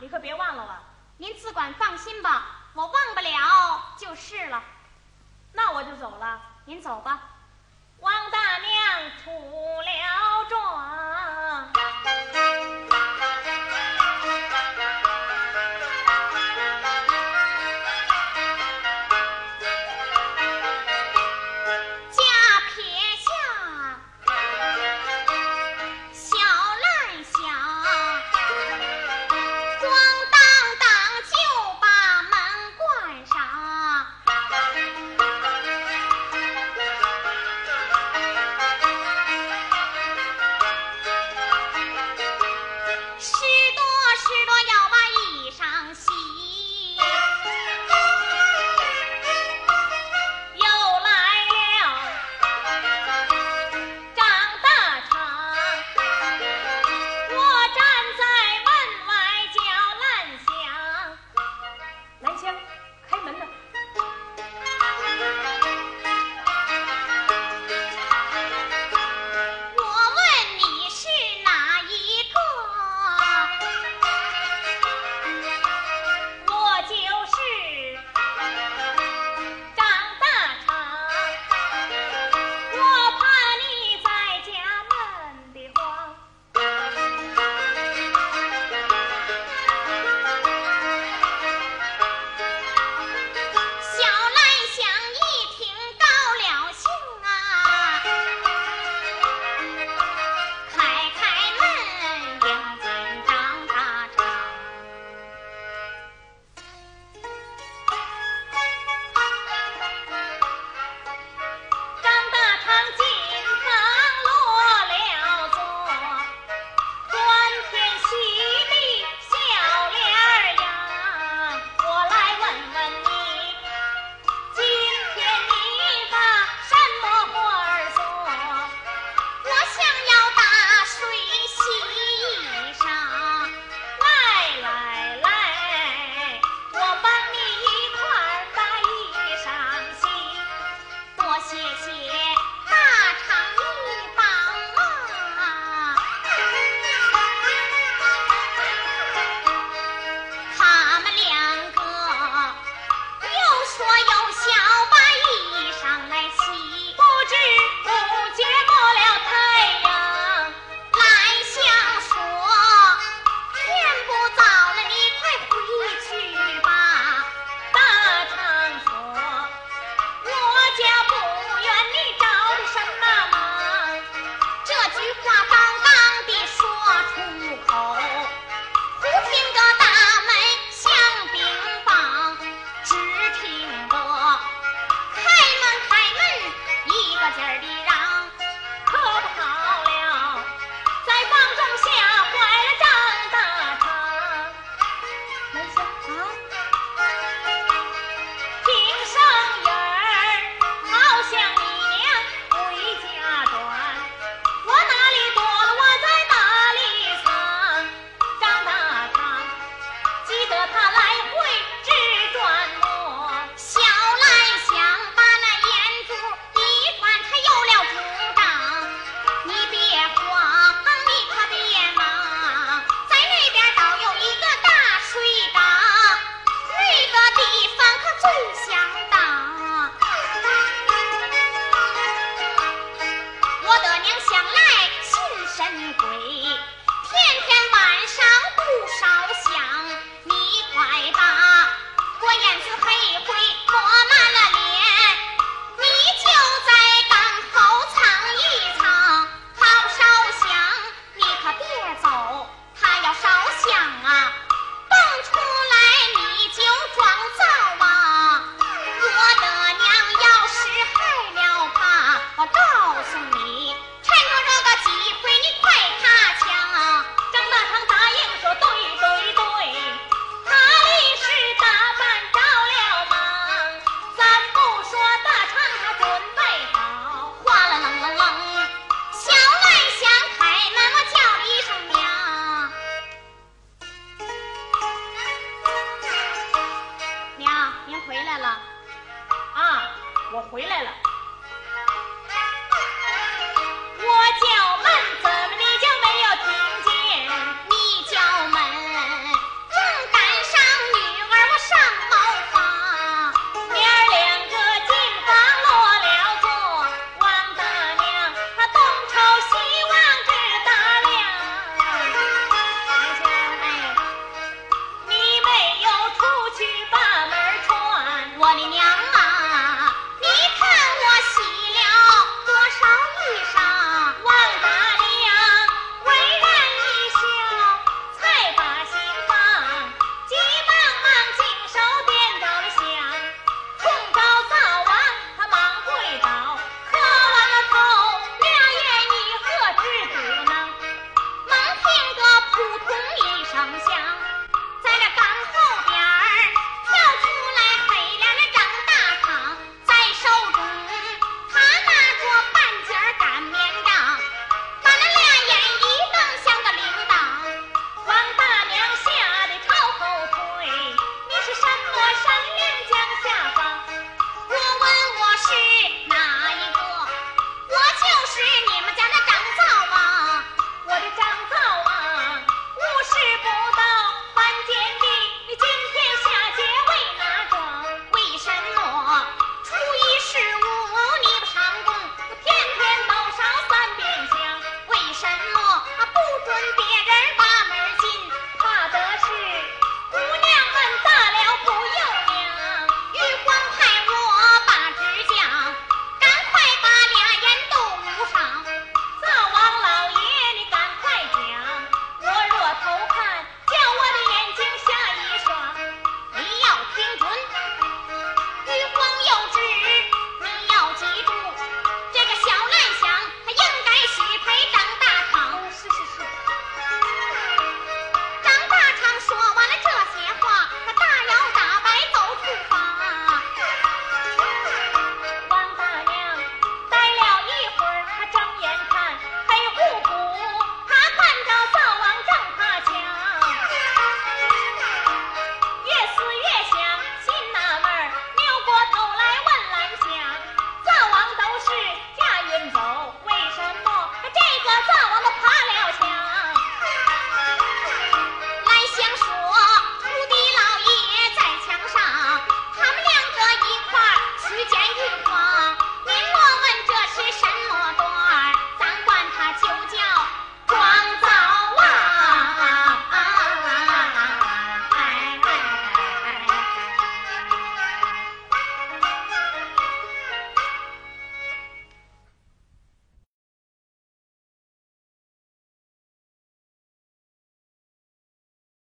你可别忘了我您自管放心吧我忘不了就是了。那我就走了您走吧。王大娘出了